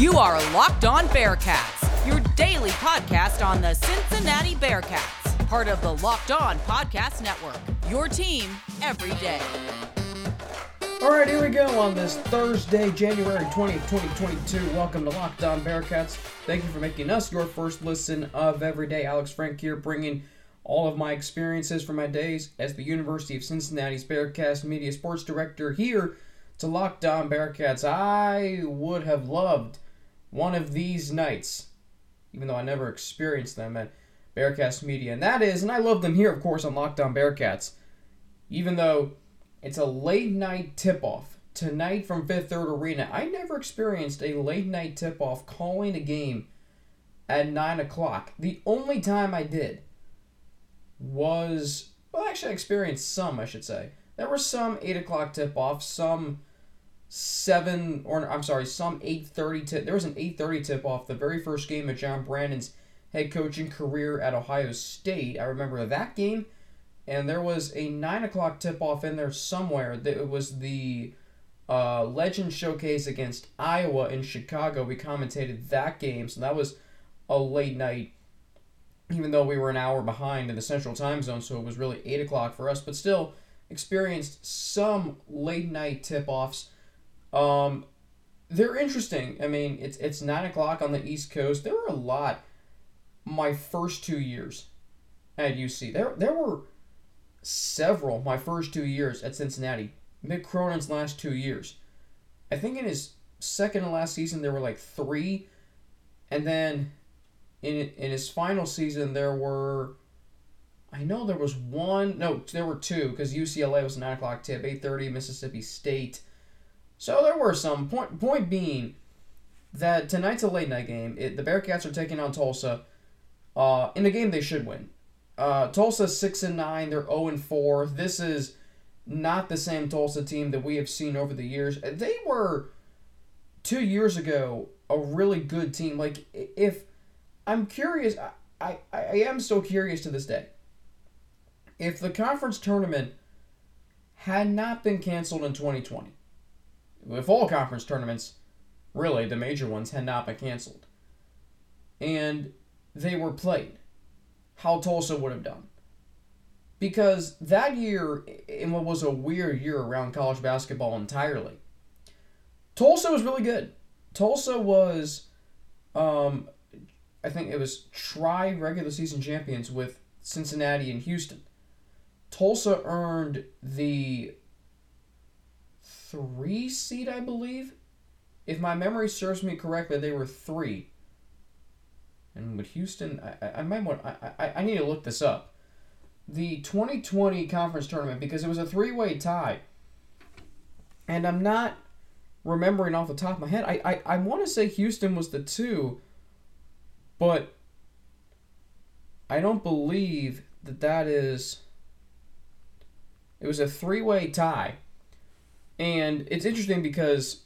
You are Locked On Bearcats, your daily podcast on the Cincinnati Bearcats, part of the Locked On Podcast Network. Your team every day. All right, here we go on this Thursday, January 20th, 2022. Welcome to Locked On Bearcats. Thank you for making us your first listen of every day. Alex Frank here, bringing all of my experiences from my days as the University of Cincinnati's Bearcats Media Sports Director here to Locked On Bearcats. I would have loved one of these nights, even though I never experienced them at Bearcats Media. And that is, and I love them here, of course, on Locked On Bearcats, even though it's a late night tip off tonight from Fifth Third Arena. I never experienced a late night tip off calling a game at 9 o'clock. The only time I did was, well, actually, I experienced some, I should say. There were some 8 o'clock tip offs, some 7 or I'm sorry, some 8:30 tip. There was an 8:30 tip off the very first game of John Brannen's head coaching career at Ohio State. I remember that game, and there was a 9 o'clock tip off in there somewhere. That it was the uh, Legend Showcase against Iowa in Chicago. We commentated that game, so that was a late night. Even though we were an hour behind in the Central Time Zone, so it was really eight o'clock for us, but still experienced some late night tip offs um, they're interesting. I mean, it's it's nine o'clock on the East Coast. There were a lot. My first two years at UC, there there were several. My first two years at Cincinnati. Mick Cronin's last two years. I think in his second and last season there were like three, and then in in his final season there were. I know there was one. No, there were two because UCLA was a nine o'clock tip. Eight thirty Mississippi State. So there were some. Point point being that tonight's a late night game. It, the Bearcats are taking on Tulsa uh, in a game they should win. Uh, Tulsa six and nine. They're zero and four. This is not the same Tulsa team that we have seen over the years. They were two years ago a really good team. Like if I'm curious, I, I, I am still curious to this day. If the conference tournament had not been canceled in 2020, if all conference tournaments, really the major ones, had not been canceled, and they were played, how Tulsa would have done. Because that year, in what was a weird year around college basketball entirely, Tulsa was really good. Tulsa was, um, I think it was tri regular season champions with Cincinnati and Houston. Tulsa earned the three seed, I believe. If my memory serves me correctly, they were three. And with Houston, I, I might want I, I, I need to look this up. The 2020 conference tournament because it was a three-way tie. And I'm not remembering off the top of my head. I I, I want to say Houston was the two, but I don't believe that that is. It was a three-way tie. And it's interesting because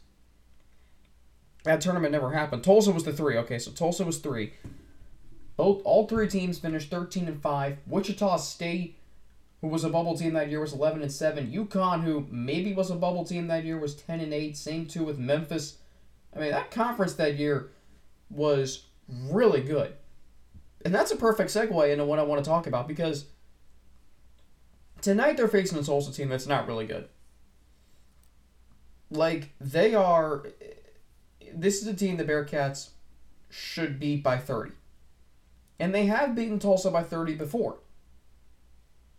that tournament never happened. Tulsa was the three. Okay, so Tulsa was three. Both all three teams finished 13 and 5. Wichita State, who was a bubble team that year, was 11 and 7. UConn, who maybe was a bubble team that year, was 10 and 8. Same too with Memphis. I mean, that conference that year was really good. And that's a perfect segue into what I want to talk about because tonight they're facing a Tulsa team that's not really good. Like they are. This is a team the Bearcats should beat by 30. And they have beaten Tulsa by 30 before.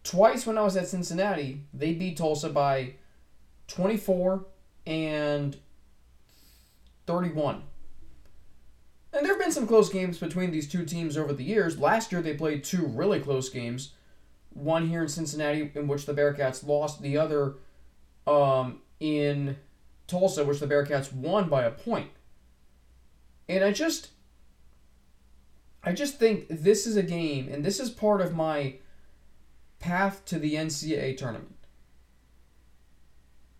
Twice when I was at Cincinnati, they beat Tulsa by 24 and 31. And there have been some close games between these two teams over the years. Last year, they played two really close games. One here in Cincinnati, in which the Bearcats lost. The other um, in Tulsa, which the Bearcats won by a point. And I just I just think this is a game, and this is part of my path to the NCAA tournament.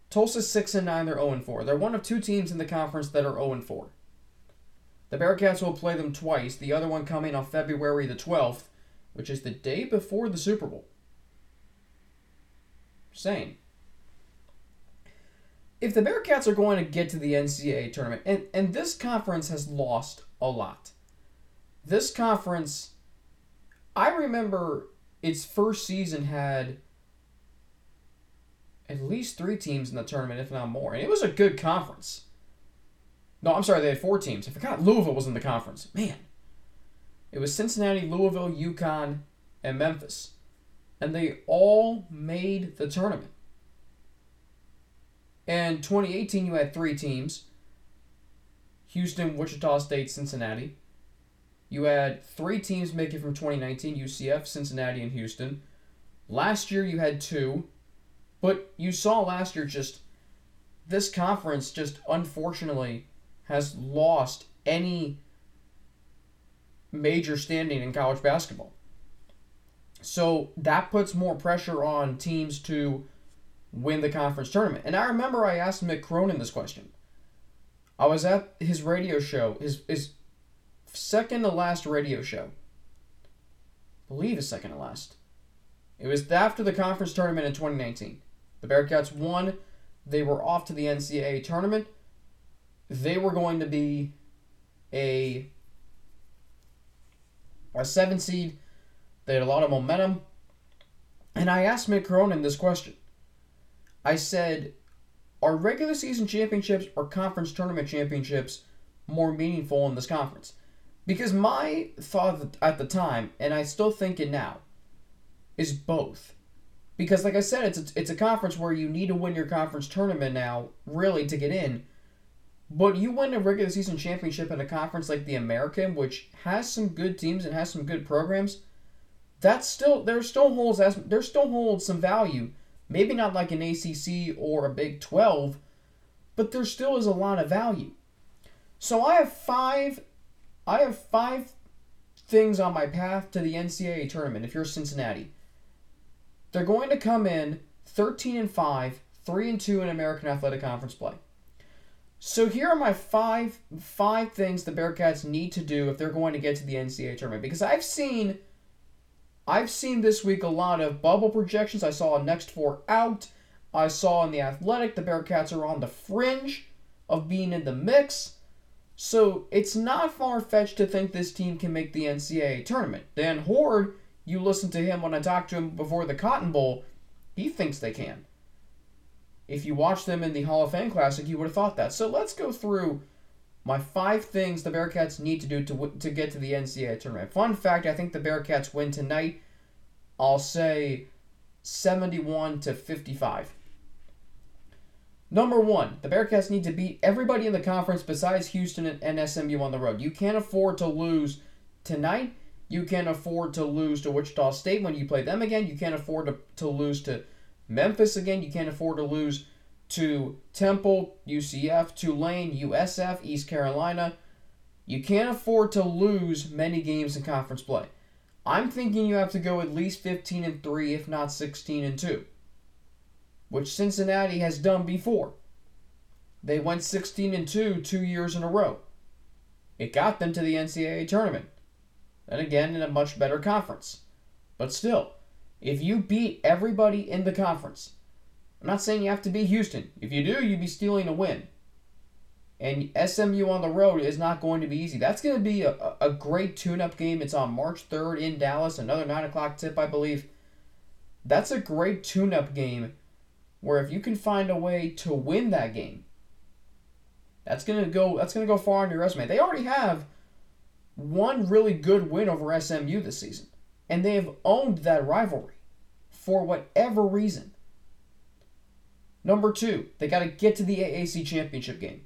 Tulsa's 6 and 9, they're 0 and 4. They're one of two teams in the conference that are 0 and 4. The Bearcats will play them twice, the other one coming on February the 12th, which is the day before the Super Bowl. Same. If the Bearcats are going to get to the NCAA tournament, and, and this conference has lost a lot. This conference, I remember its first season had at least three teams in the tournament, if not more. And it was a good conference. No, I'm sorry, they had four teams. I forgot Louisville was in the conference. Man. It was Cincinnati, Louisville, UConn, and Memphis. And they all made the tournament. In 2018, you had three teams Houston, Wichita State, Cincinnati. You had three teams make it from 2019 UCF, Cincinnati, and Houston. Last year, you had two. But you saw last year just this conference just unfortunately has lost any major standing in college basketball. So that puts more pressure on teams to win the conference tournament. And I remember I asked Mick Cronin this question. I was at his radio show, his his second to last radio show. I believe his second to last. It was after the conference tournament in 2019. The Bearcats won. They were off to the NCAA tournament. They were going to be a a seven seed. They had a lot of momentum. And I asked Mick Cronin this question. I said, are regular season championships or conference tournament championships more meaningful in this conference? Because my thought at the time, and I still think it now, is both. Because, like I said, it's a, it's a conference where you need to win your conference tournament now, really, to get in. But you win a regular season championship in a conference like the American, which has some good teams and has some good programs. That's still there still holds as there still holds some value. Maybe not like an ACC or a Big Twelve, but there still is a lot of value. So I have five, I have five things on my path to the NCAA tournament. If you're Cincinnati, they're going to come in 13 and 5, 3 and 2 in American Athletic Conference play. So here are my five five things the Bearcats need to do if they're going to get to the NCAA tournament because I've seen I've seen this week a lot of bubble projections. I saw a next four out. I saw in the Athletic the Bearcats are on the fringe of being in the mix. So it's not far fetched to think this team can make the NCAA tournament. Dan Hoard you listen to him when I talked to him before the Cotton Bowl, he thinks they can. If you watch them in the Hall of Fame Classic, you would have thought that. So let's go through my five things the Bearcats need to do to, to get to the NCAA tournament. Fun fact I think the Bearcats win tonight. I'll say 71 to 55. Number one, the Bearcats need to beat everybody in the conference besides Houston and SMU on the road. You can't afford to lose tonight you can't afford to lose to Wichita State when you play them again. You can't afford to, to lose to Memphis again. You can't afford to lose to Temple, UCF, Tulane, USF, East Carolina. You can't afford to lose many games in conference play. I'm thinking you have to go at least 15 and 3 if not 16 and 2, which Cincinnati has done before. They went 16 and 2 2 years in a row. It got them to the NCAA tournament and again in a much better conference. But still, if you beat everybody in the conference, I'm not saying you have to beat Houston. If you do, you'd be stealing a win. And SMU on the road is not going to be easy. That's going to be a, a great tune up game. It's on March 3rd in Dallas, another 9 o'clock tip, I believe. That's a great tune up game where if you can find a way to win that game, that's gonna go that's gonna go far on your resume. They already have one really good win over SMU this season. And they have owned that rivalry for whatever reason. Number two, they got to get to the AAC championship game.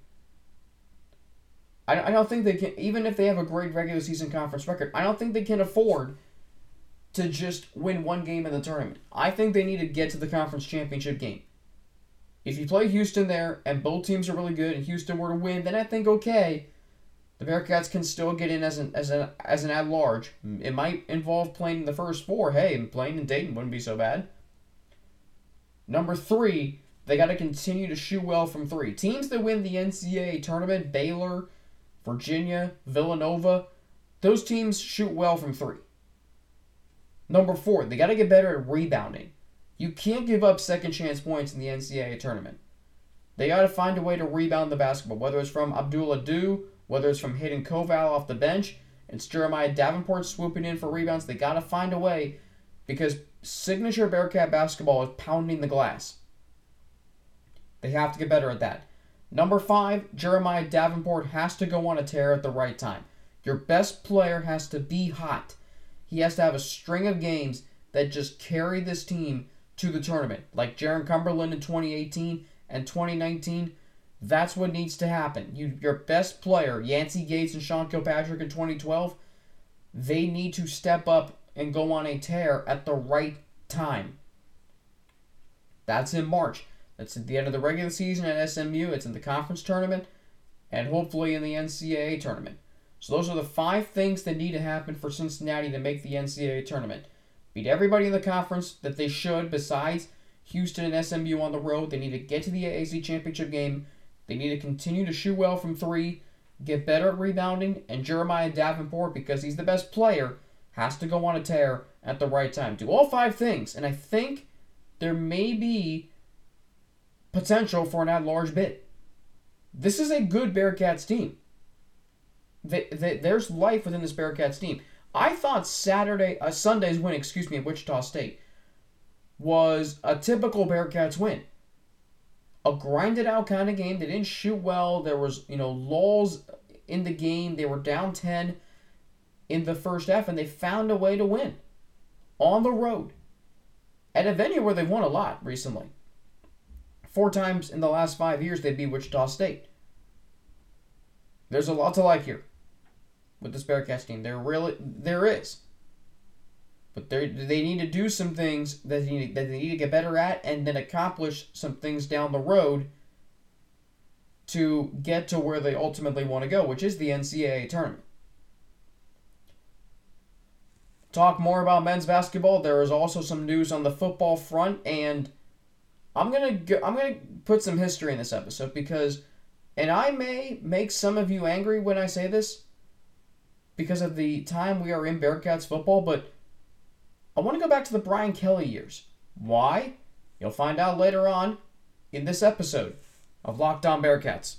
I, I don't think they can, even if they have a great regular season conference record, I don't think they can afford to just win one game in the tournament. I think they need to get to the conference championship game. If you play Houston there and both teams are really good and Houston were to win, then I think okay, the Bearcats can still get in as an as an as an at large. It might involve playing the first four. Hey, playing in Dayton wouldn't be so bad. Number three, they got to continue to shoot well from three. Teams that win the NCAA tournament, Baylor, Virginia, Villanova, those teams shoot well from three. Number four, they got to get better at rebounding. You can't give up second chance points in the NCAA tournament. They got to find a way to rebound the basketball, whether it's from Abdul Ado, whether it's from Hayden Koval off the bench, and it's Jeremiah Davenport swooping in for rebounds. They got to find a way because signature Bearcat basketball is pounding the glass. They have to get better at that. Number five, Jeremiah Davenport has to go on a tear at the right time. Your best player has to be hot. He has to have a string of games that just carry this team to the tournament, like Jarron Cumberland in 2018 and 2019. That's what needs to happen. You, your best player, Yancey Gates and Sean Kilpatrick in 2012, they need to step up and go on a tear at the right time. That's in March. That's at the end of the regular season at SMU. It's in the conference tournament, and hopefully in the NCAA tournament. So those are the five things that need to happen for Cincinnati to make the NCAA tournament. Beat everybody in the conference that they should, besides Houston and SMU on the road. They need to get to the AAC championship game. They need to continue to shoot well from three, get better at rebounding, and Jeremiah Davenport, because he's the best player, has to go on a tear at the right time. Do all five things, and I think there may be potential for an at-large bid. This is a good Bearcats team. They, they, there's life within this Bearcats team. I thought Saturday, uh, Sunday's win, excuse me, at Wichita State was a typical Bearcats win. A grinded out kind of game. They didn't shoot well. There was, you know, lulls in the game. They were down 10 in the first half, and they found a way to win on the road at a venue where they've won a lot recently. Four times in the last five years, they beat Wichita State. There's a lot to like here with this Bearcats team. There really there is. But they they need to do some things that they, need, that they need to get better at and then accomplish some things down the road to get to where they ultimately want to go, which is the NCAA tournament. Talk more about men's basketball. There is also some news on the football front, and I'm gonna go, I'm gonna put some history in this episode because, and I may make some of you angry when I say this, because of the time we are in Bearcats football, but I want to go back to the Brian Kelly years. Why? You'll find out later on in this episode of Locked On Bearcats.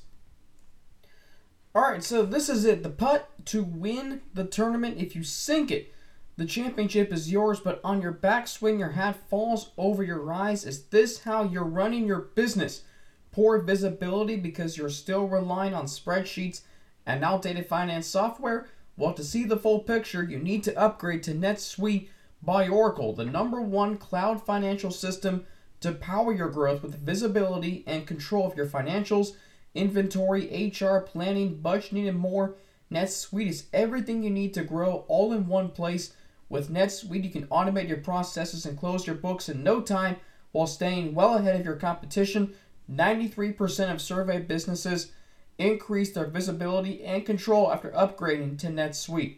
Alright, so this is it. The putt to win the tournament. If you sink it, the championship is yours, but on your backswing, your hat falls over your eyes. Is this how you're running your business? Poor visibility because you're still relying on spreadsheets and outdated finance software? Well, to see the full picture, you need to upgrade to NetSuite by Oracle, the number one cloud financial system to power your growth with visibility and control of your financials, inventory, HR, planning, budgeting, and more. NetSuite is everything you need to grow all in one place. With NetSuite, you can automate your processes and close your books in no time while staying well ahead of your competition. 93% of surveyed businesses increase their visibility and control after upgrading to NetSuite.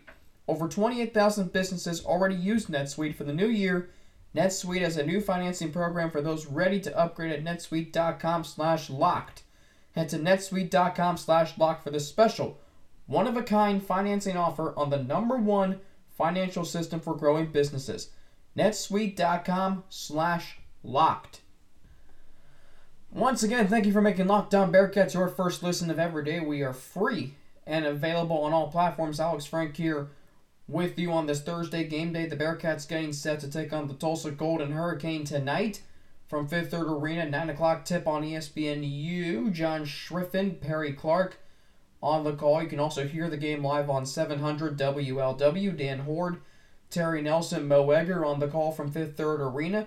Over 28,000 businesses already use NetSuite for the new year. NetSuite has a new financing program for those ready to upgrade at netsuite.com/locked. Head to netsuite.com/locked for this special, one-of-a-kind financing offer on the number one financial system for growing businesses. netsuite.com slash locked. Once again, thank you for making Locked On Bearcats your first listen of every day. We are free and available on all platforms. Alex Frank here with you on this Thursday game day. The Bearcats getting set to take on the Tulsa Golden Hurricane tonight from Fifth Third Arena. 9 o'clock tip on ESPNU. John Schriffen, Perry Clark on the call. You can also hear the game live on 700 WLW. Dan Hoard, Terry Nelson, Mo Egger on the call from Fifth Third Arena.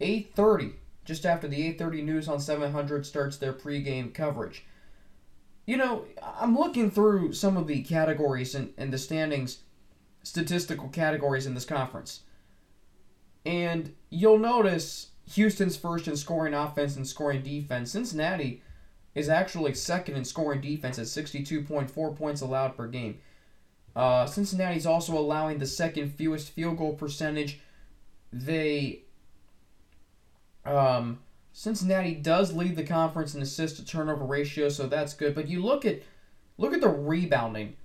8.30, just after the 8.30 news on 700 starts their pregame coverage. You know, I'm looking through some of the categories and, and the standings – statistical categories in this conference. And you'll notice Houston's first in scoring offense and scoring defense. Cincinnati is actually second in scoring defense at 62.4 points allowed per game. Uh, Cincinnati's also allowing the second fewest field goal percentage. They um, Cincinnati does lead the conference in assist to turnover ratio, so that's good. But you look at look at the rebounding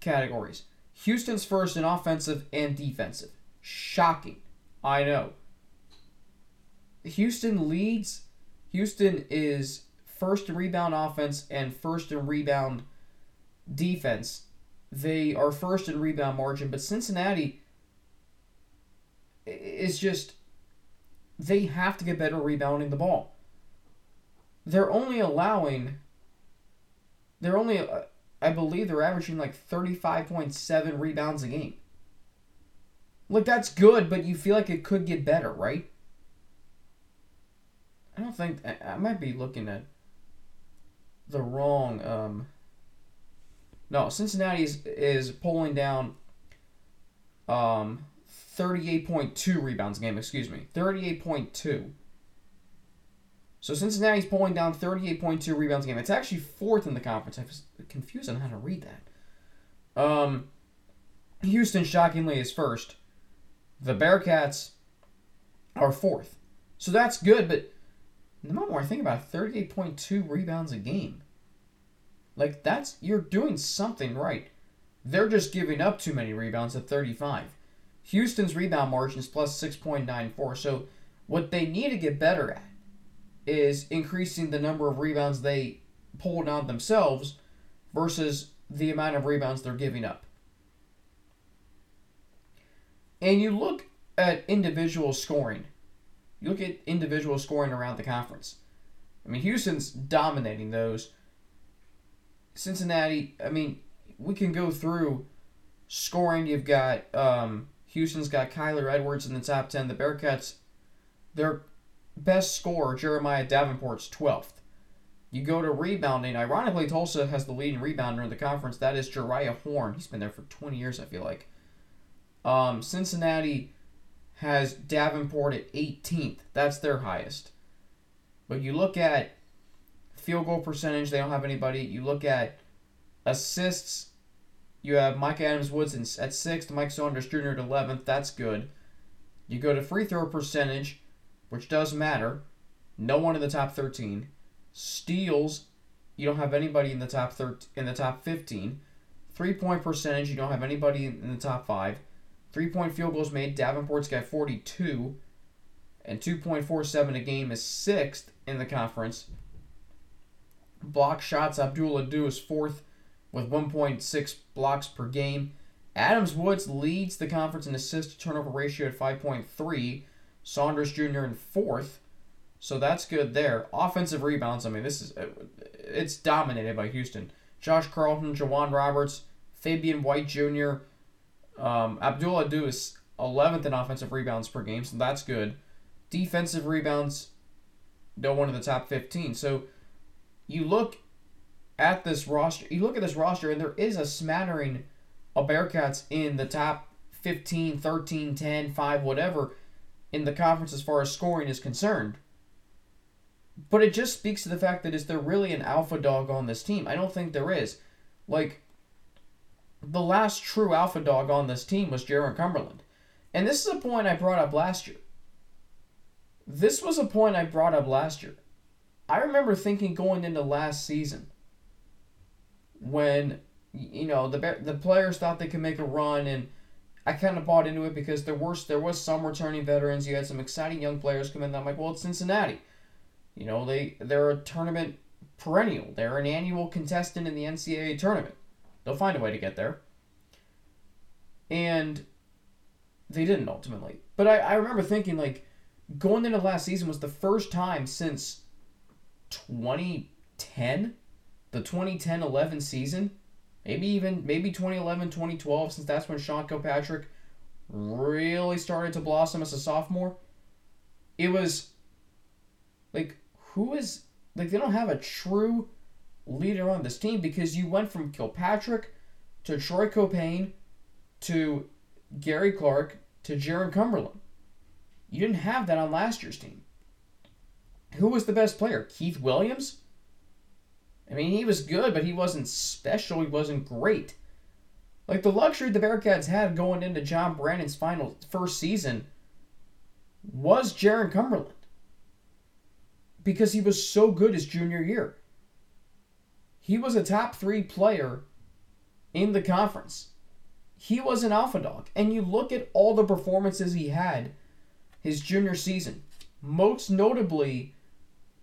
categories. Houston's first in offensive and defensive. Shocking. I know. Houston leads. Houston is first in rebound offense and first and rebound defense. They are first in rebound margin, but Cincinnati is just they have to get better rebounding the ball. They're only allowing they're only uh, I believe they're averaging like 35.7 rebounds a game. Like that's good, but you feel like it could get better, right? I don't think I, might be looking at the wrong um no, Cincinnati is, is pulling down um 38.2 rebounds a game, excuse me. 38.2. So Cincinnati's pulling down 38.2 rebounds a game. It's actually fourth in the conference. I was confused on how to read that. Um, Houston, shockingly, is first. The Bearcats are fourth. So that's good, but the more I think about it, 38.2 rebounds a game. Like, that's, you're doing something right. They're just giving up too many rebounds at 35. Houston's rebound margin is plus 6.94. So, what they need to get better at is increasing the number of rebounds they pull down themselves versus the amount of rebounds they're giving up. And you look at individual scoring. You look at individual scoring around the conference. I mean, Houston's dominating those. Cincinnati, I mean, we can go through scoring. You've got um, Houston's got Kyler Edwards in the top 10. The Bearcats, their best scorer, Jeremiah Davenport's 12th. You go to rebounding. Ironically, Tulsa has the leading rebounder in the conference. That is Jeriah Horne. He's been there for 20 years, I feel like. Um, Cincinnati has Davenport at 18th. That's their highest. But you look at field goal percentage, they don't have anybody. You look at assists, you have Mike Adams Woods at 6th, Mike Saunders Jr. at 11th. That's good. You go to free throw percentage, which does matter. No one in the top 13. Steals, you don't have anybody in the top 13, in the top 15. Three point percentage, you don't have anybody in the top five. Three point field goals made, Davenport's got 42, and 2.47 a game is sixth in the conference. Block shots, Abdul Ado is fourth with 1.6 blocks per game. Adams Woods leads the conference in assist to turnover ratio at 5.3. Saunders Jr. in fourth. So that's good there. Offensive rebounds, I mean, this is it's dominated by Houston. Josh Carlton, J'Wan Roberts, Fabian White Jr., um, Abdul Ado is 11th in offensive rebounds per game, so that's good. Defensive rebounds, no one in the top 15. So you look at this roster, you look at this roster, and there is a smattering of Bearcats in the top 15, 13, 10, 5, whatever in the conference as far as scoring is concerned. But it just speaks to the fact that is there really an alpha dog on this team? I don't think there is. Like, the last true alpha dog on this team was Jarron Cumberland. And this is a point I brought up last year. This was a point I brought up last year. I remember thinking going into last season when you know the the players thought they could make a run and I kind of bought into it because there were there was some returning veterans. You had some exciting young players come in. I'm like, well, it's Cincinnati. You know, they they're a tournament perennial. They're an annual contestant in the NCAA tournament. They'll find a way to get there. And they didn't ultimately. But I, I remember thinking like going into last season was the first time since 2010, the 2010-11 season maybe even maybe 2011 2012 since that's when sean kilpatrick really started to blossom as a sophomore it was like who is like they don't have a true leader on this team because you went from kilpatrick to troy Caupain to gary clark to jarron cumberland you didn't have that on last year's team who was the best player keith williams I mean, he was good, but he wasn't special. He wasn't great. Like the luxury the Bearcats had going into John Brannen's final first season was Jarron Cumberland because he was so good his junior year. He was a top three player in the conference. He was an alpha dog. And you look at all the performances he had his junior season, most notably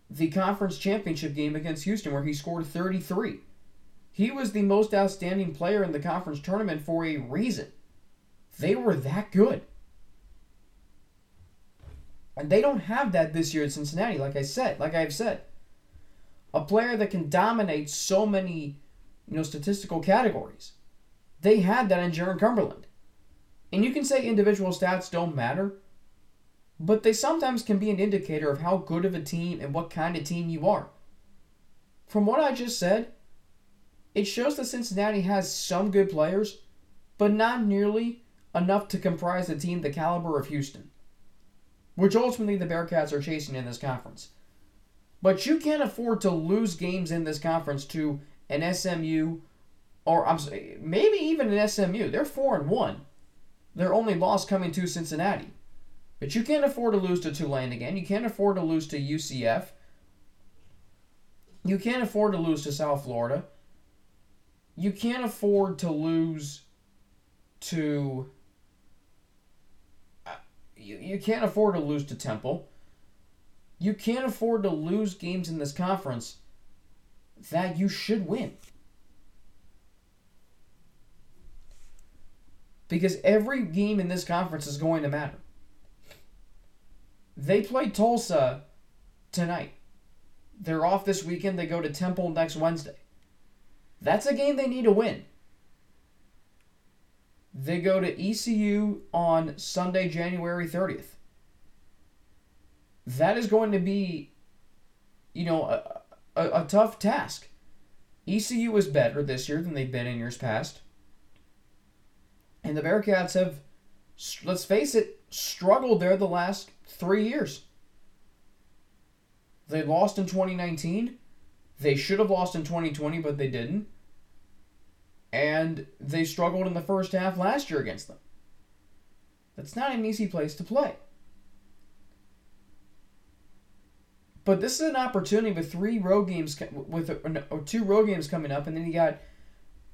the conference championship game against Houston where he scored 33. He was the most outstanding player in the conference tournament for a reason. They were that good. And they don't have that this year at Cincinnati, like I said, like I've said. A player that can dominate so many, you know, statistical categories. They had that in Jarron Cumberland. And you can say individual stats don't matter, but they sometimes can be an indicator of how good of a team and what kind of team you are. From what I just said, it shows that Cincinnati has some good players, but not nearly enough to comprise a team the caliber of Houston, which ultimately the Bearcats are chasing in this conference. But you can't afford to lose games in this conference to an SMU or I'm sorry, maybe even an SMU. They're 4 and 1. Their only loss coming to Cincinnati. But you can't afford to lose to Tulane again. You can't afford to lose to UCF. You can't afford to lose to South Florida. You can't afford to lose to. Uh, you, you can't afford to lose to Temple. You can't afford to lose games in this conference that you should win. Because every game in this conference is going to matter. They play Tulsa tonight. They're off this weekend. They go to Temple next Wednesday. That's a game they need to win. They go to ECU on Sunday, January 30th. That is going to be, you know, a, a, a tough task. ECU is better this year than they've been in years past. And the Bearcats have, let's face it, struggled there the last three years. They lost in 2019. They should have lost in 2020, but they didn't. And they struggled in the first half last year against them. That's not an easy place to play. But this is an opportunity with three road games, with uh, or uh, two road games coming up, and then you got,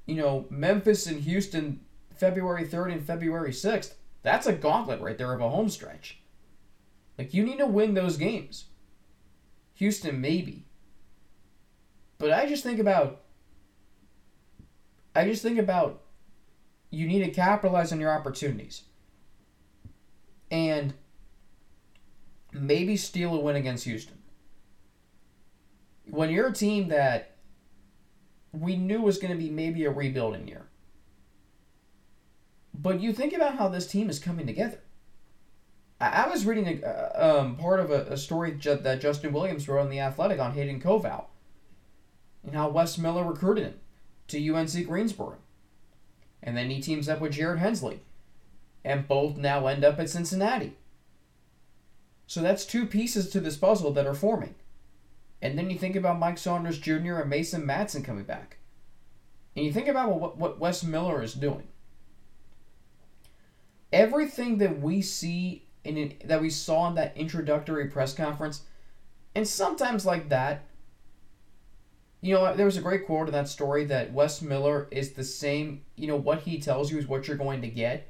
you know, Memphis and Houston February 3rd and February 6th. That's a gauntlet right there of a home stretch. Like, you need to win those games. Houston, maybe. But I just think about. I just think about you need to capitalize on your opportunities. And maybe steal a win against Houston. When you're a team that we knew was going to be maybe a rebuilding year, but you think about how this team is coming together. I, I was reading a, um, part of a, a story ju- that Justin Williams wrote in The Athletic on Hayden Koval and how Wes Miller recruited him to UNC Greensboro. And then he teams up with Jared Hensley. And both now end up at Cincinnati. So that's two pieces to this puzzle that are forming. And then you think about Mike Saunders Jr. and Mason Madsen coming back. And you think about what, what Wes Miller is doing everything that we see in that we saw in that introductory press conference, and sometimes like that, you know, there was a great quote in that story that Wes Miller is the same. You know, what he tells you is what you're going to get.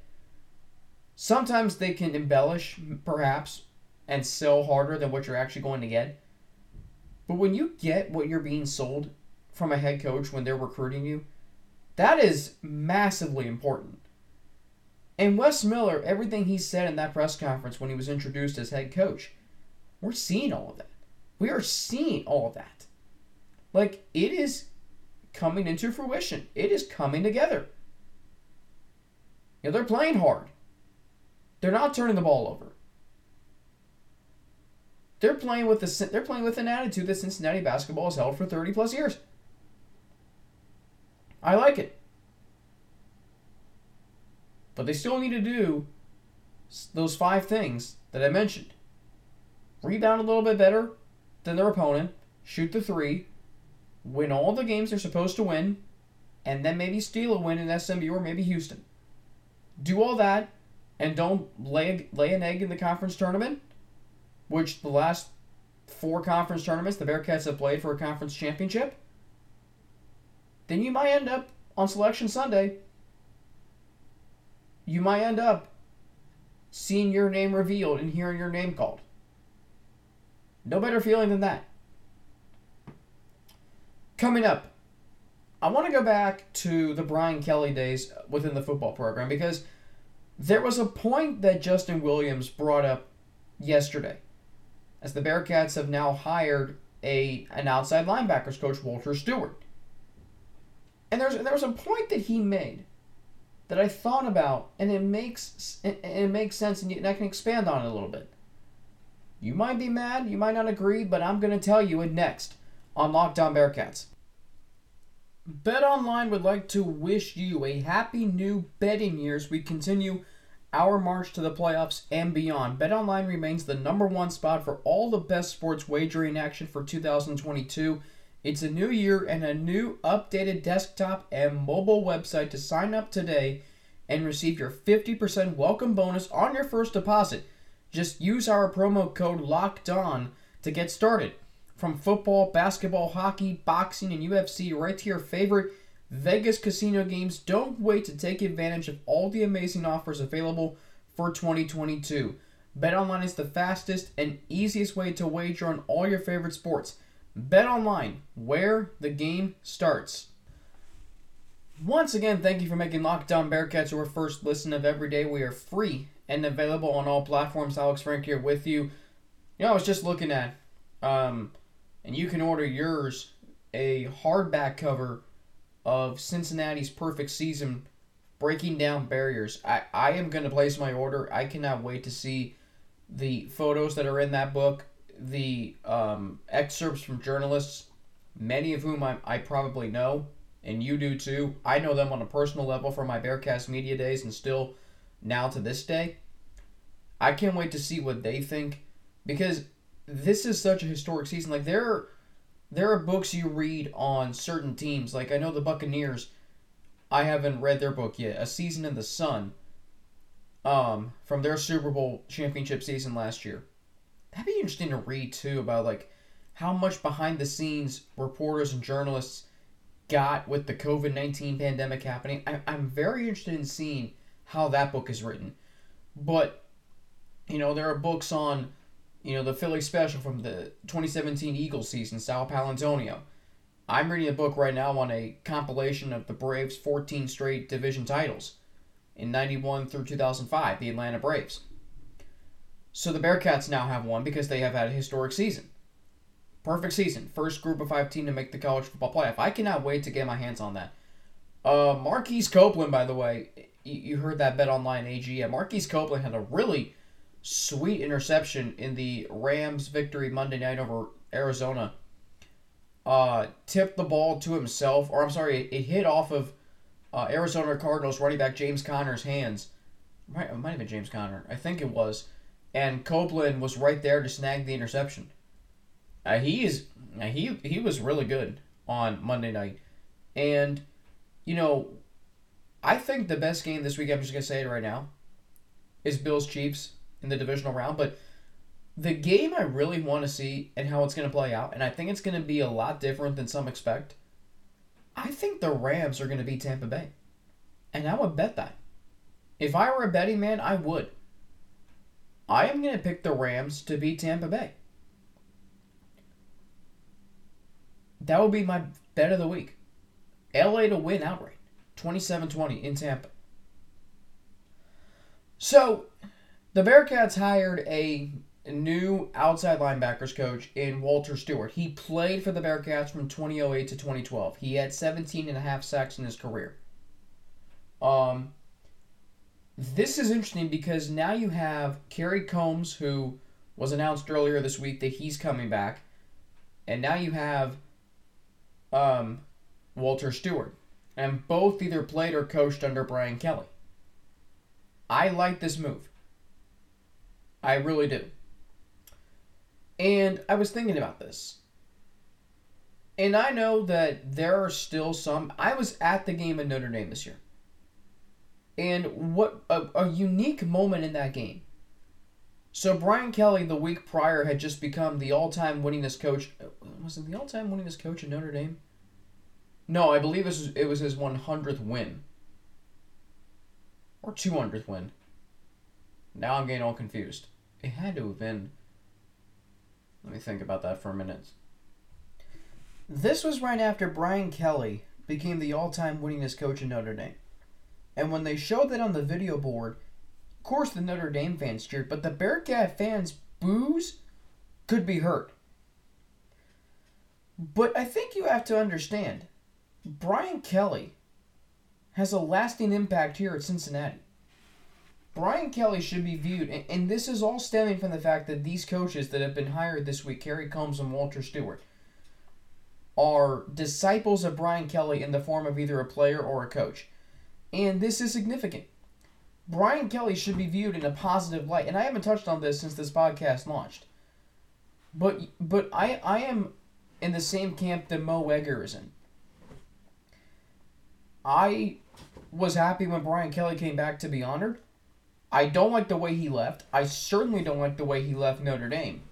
Sometimes they can embellish, perhaps, and sell harder than what you're actually going to get. But when you get what you're being sold from a head coach when they're recruiting you, that is massively important. And Wes Miller, everything he said in that press conference when he was introduced as head coach, we're seeing all of that. We are seeing all of that. Like, it is coming into fruition, it is coming together. You know, they're playing hard, they're not turning the ball over. They're playing with the they're playing with an attitude that Cincinnati basketball has held for 30 plus years. I like it. But they still need to do those five things that I mentioned rebound a little bit better than their opponent, shoot the three, win all the games they're supposed to win, and then maybe steal a win in SMU or maybe Houston. Do all that, and don't lay, lay an egg in the conference tournament, which the last four conference tournaments the Bearcats have played for a conference championship. Then you might end up on Selection Sunday you might end up seeing your name revealed and hearing your name called. No better feeling than that. Coming up, I want to go back to the Brian Kelly days within the football program because there was a point that Justin Williams brought up yesterday, as the Bearcats have now hired a an outside linebackers coach, Walter Stewart. And there's there was a point that he made that I thought about, and it makes it, it makes sense, and, I can expand on it a little bit. You might be mad, you might not agree, but I'm going to tell you it next on Locked On Bearcats. BetOnline would like to wish you a happy new betting year as we continue our march to the playoffs and beyond. BetOnline remains the number one spot for all the best sports wagering action for 2022. It's a new year and a new updated desktop and mobile website to sign up today and receive your 50% welcome bonus on your first deposit. Just use our promo code LOCKED ON to get started. From football, basketball, hockey, boxing, and UFC, right to your favorite Vegas casino games, don't wait to take advantage of all the amazing offers available for 2022. BetOnline is the fastest and easiest way to wager on all your favorite sports. BetOnline, where the game starts. Once again, thank you for making Locked On Bearcats your first listen of every day. We are free and available on all platforms. Alex Frank here with you. You know, I was just looking at um, and you can order yours a hardback cover of Cincinnati's perfect season breaking down barriers. I, I am going to place my order. I cannot wait to see the photos that are in that book, the um, excerpts from journalists, many of whom I, I probably know, and you do too. I know them on a personal level from my Bearcast media days and still now to this day. I can't wait to see what they think because this is such a historic season. Like there, are, there are books you read on certain teams. Like I know the Buccaneers. I haven't read their book yet. A Season in the Sun. Um, from their Super Bowl championship season last year. That'd be interesting to read too about like how much behind the scenes reporters and journalists got with the COVID nineteen pandemic happening. I, I'm very interested in seeing how that book is written. But you know, there are books on you know, the Philly special from the 2017 Eagles season, Sal Paolantonio. I'm reading a book right now on a compilation of the Braves' 14 straight division titles in 91 through 2005, the Atlanta Braves. So the Bearcats now have one because they have had a historic season. Perfect season. First group of five team to make the college football playoff. I cannot wait to get my hands on that. Uh, Marquise Copeland, by the way, you heard that BetOnline AG. Yeah, Marquise Copeland had a really sweet interception in the Rams' victory Monday night over Arizona. Uh, tipped the ball to himself, or I'm sorry, it, hit off of uh, Arizona Cardinals running back James Conner's hands. Right, it might have been James Conner. I think it was. And Copeland was right there to snag the interception. Uh, he is uh, he he was really good on Monday night, and you know, I think the best game this week. I'm just gonna say it right now. Is Bills Chiefs in the divisional round. But the game I really want to see and how it's going to play out, and I think it's going to be a lot different than some expect. I think the Rams are going to beat Tampa Bay. And I would bet that. If I were a betting man, I would. I am going to pick the Rams to beat Tampa Bay. That would be my bet of the week. LA to win outright. 27 20 in Tampa. So, the Bearcats hired a new outside linebackers coach in Walter Stewart. He played for the Bearcats from 2008 to 2012. He had 17 and a half sacks in his career. Um, this is interesting because now you have Kerry Combs, who was announced earlier this week that he's coming back, and now you have um, Walter Stewart, and both either played or coached under Brian Kelly. I like this move. I really do. And I was thinking about this. And I know that there are still some. I was at the game in Notre Dame this year. And what a, a unique moment in that game. So Brian Kelly the week prior had just become the all-time winningest coach. Uh, was it the all-time winningest coach at Notre Dame? No, I believe it was, it was his 100th win. Or 200th win. Now I'm getting all confused. It had to have been. Let me think about that for a minute. This was right after Brian Kelly became the all-time winningest coach in Notre Dame. And when they showed that on the video board, of course the Notre Dame fans cheered, but the Bearcat fans' boos could be heard. But I think you have to understand, Brian Kelly has a lasting impact here at Cincinnati. Brian Kelly should be viewed, and, and this is all stemming from the fact that these coaches that have been hired this week, Kerry Coombs and Walter Stewart, are disciples of Brian Kelly in the form of either a player or a coach. And this is significant. Brian Kelly should be viewed in a positive light, and I haven't touched on this since this podcast launched. But but I I am in the same camp that Mo Egger is in. I was happy when Brian Kelly came back to be honored. I don't like the way he left. I certainly don't like the way he left Notre Dame.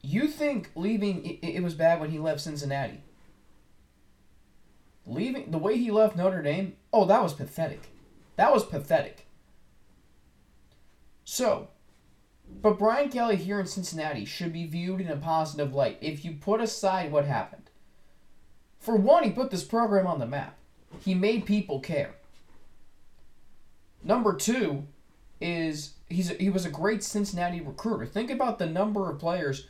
You think leaving it, was bad when he left Cincinnati? Leaving the way he left Notre Dame, oh, that was pathetic. That was pathetic. So, but Brian Kelly here in Cincinnati should be viewed in a positive light if you put aside what happened. For one, he put this program on the map. He made people care. Number two is he's he was a great Cincinnati recruiter. Think about the number of players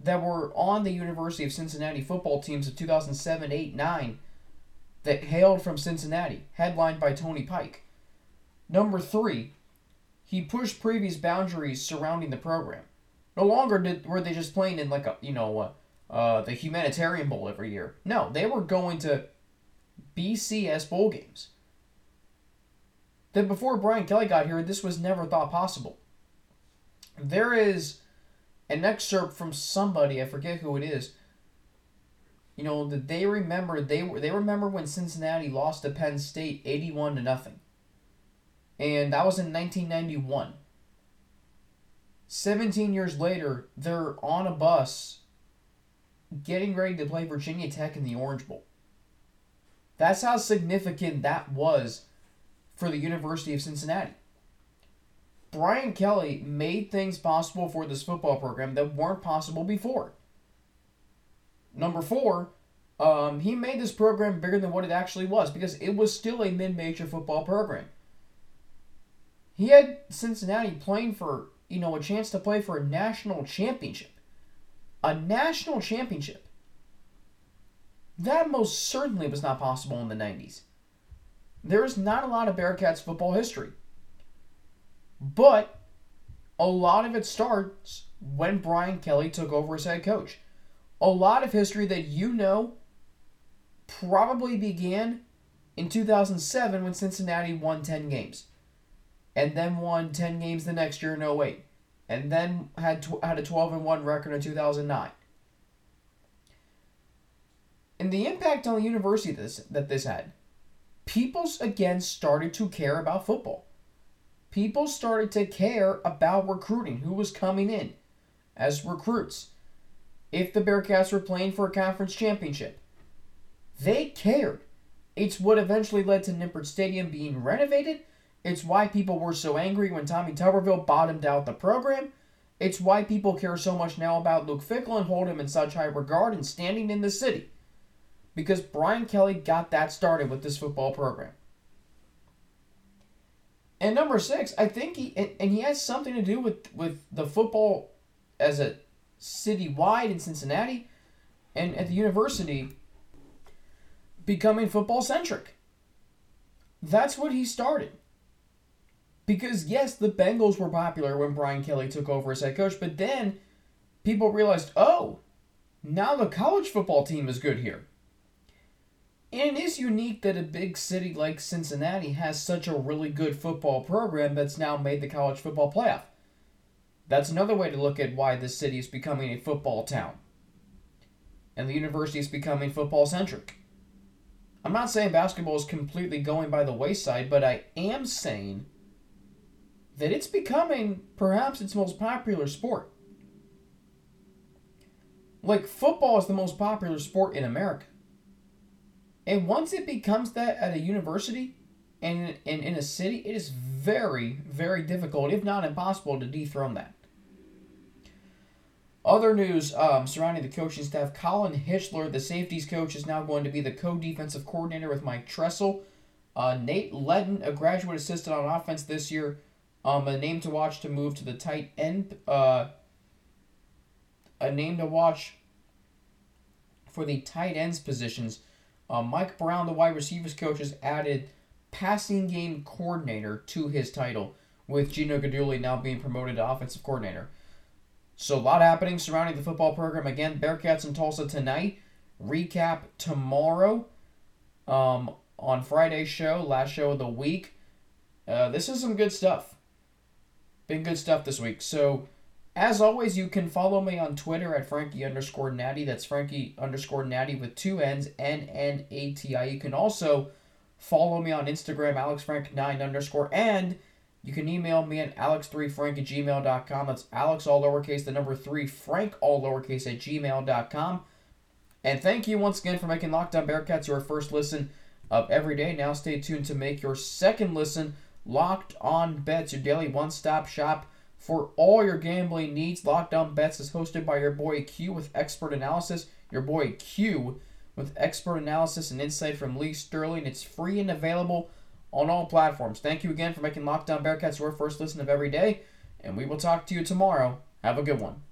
that were on the University of Cincinnati football teams of 2007, 8, 9 that hailed from Cincinnati, headlined by Tony Pike. Number three, he pushed previous boundaries surrounding the program. No longer did were they just playing in like a you know uh, uh, the humanitarian bowl every year. No, they were going to BCS bowl games. That before Brian Kelly got here, this was never thought possible. There is an excerpt from somebody I forget who it is. You know that they remember they were they remember when Cincinnati lost to Penn State eighty one to nothing, and that was in nineteen ninety one. Seventeen years later, they're on a bus, getting ready to play Virginia Tech in the Orange Bowl. That's how significant that was for the University of Cincinnati. Brian Kelly made things possible for this football program that weren't possible before. Number four, um, he made this program bigger than what it actually was because it was still a mid major football program. He had Cincinnati playing for, you know, a chance to play for a national championship. A national championship. That most certainly was not possible in the 90s. There is not a lot of Bearcats football history. But a lot of it starts when Brian Kelly took over as head coach. A lot of history that you know probably began in 2007 when Cincinnati won 10 games. And then won 10 games the next year in 08. And then had, tw- had a 12 and 1 record in 2009. And the impact on the university this, that this had, people again started to care about football people started to care about recruiting, who was coming in as recruits. If the Bearcats were playing for a conference championship, they cared. It's what eventually led to Nippert Stadium being renovated. It's why people were so angry when Tommy Tuberville bottomed out the program. It's why people care so much now about Luke Fickell and hold him in such high regard and standing in the city. Because Brian Kelly got that started with this football program. And number six, I think he and, and he has something to do with with the football as a citywide in Cincinnati and at the university becoming football centric. That's what he started. Because yes, the Bengals were popular when Brian Kelly took over as head coach, but then people realized, oh, now the college football team is good here. And it is unique that a big city like Cincinnati has such a really good football program that's now made the college football playoff. That's another way to look at why this city is becoming a football town. And the university is becoming football centric. I'm not saying basketball is completely going by the wayside, but I am saying that it's becoming perhaps its most popular sport. Like, football is the most popular sport in America. And once it becomes that at a university and in, in a city, it is very, very difficult, if not impossible, to dethrone that. Other news um, surrounding the coaching staff: Colin Hitschler, the safeties coach, is now going to be the co-defensive coordinator with Mike Tressel. Uh, Nate Ledden, a graduate assistant on offense this year, um, a name to watch to move to the tight end. Uh, a name to watch for the tight ends positions. Uh, Mike Brown, the wide receivers coach, has added passing game coordinator to his title, with Gino Guidugli now being promoted to offensive coordinator. So a lot happening surrounding the football program. Again, Bearcats in Tulsa tonight. Recap tomorrow. Um, on Friday's show, last show of the week. Uh, this is some good stuff. Been good stuff this week. So, as always, you can follow me on Twitter at Frankie underscore Natty. That's Frankie underscore Natty with two N's, N N A T I. You can also follow me on Instagram, AlexFrank9 underscore, and you can email me at alex3frank at gmail.com. That's Alex all lowercase, the number three, Frank all lowercase at gmail.com. And thank you once again for making Locked On Bearcats your first listen of every day. Now stay tuned to make your second listen Locked On Bets, your daily one stop shop for all your gambling needs. Locked On Bets is hosted by your boy Q with expert analysis. Your boy Q with expert analysis and insight from Lee Sterling. It's free and available on all platforms. Thank you again for making Locked On Bearcats your first listen of every day, and we will talk to you tomorrow. Have a good one.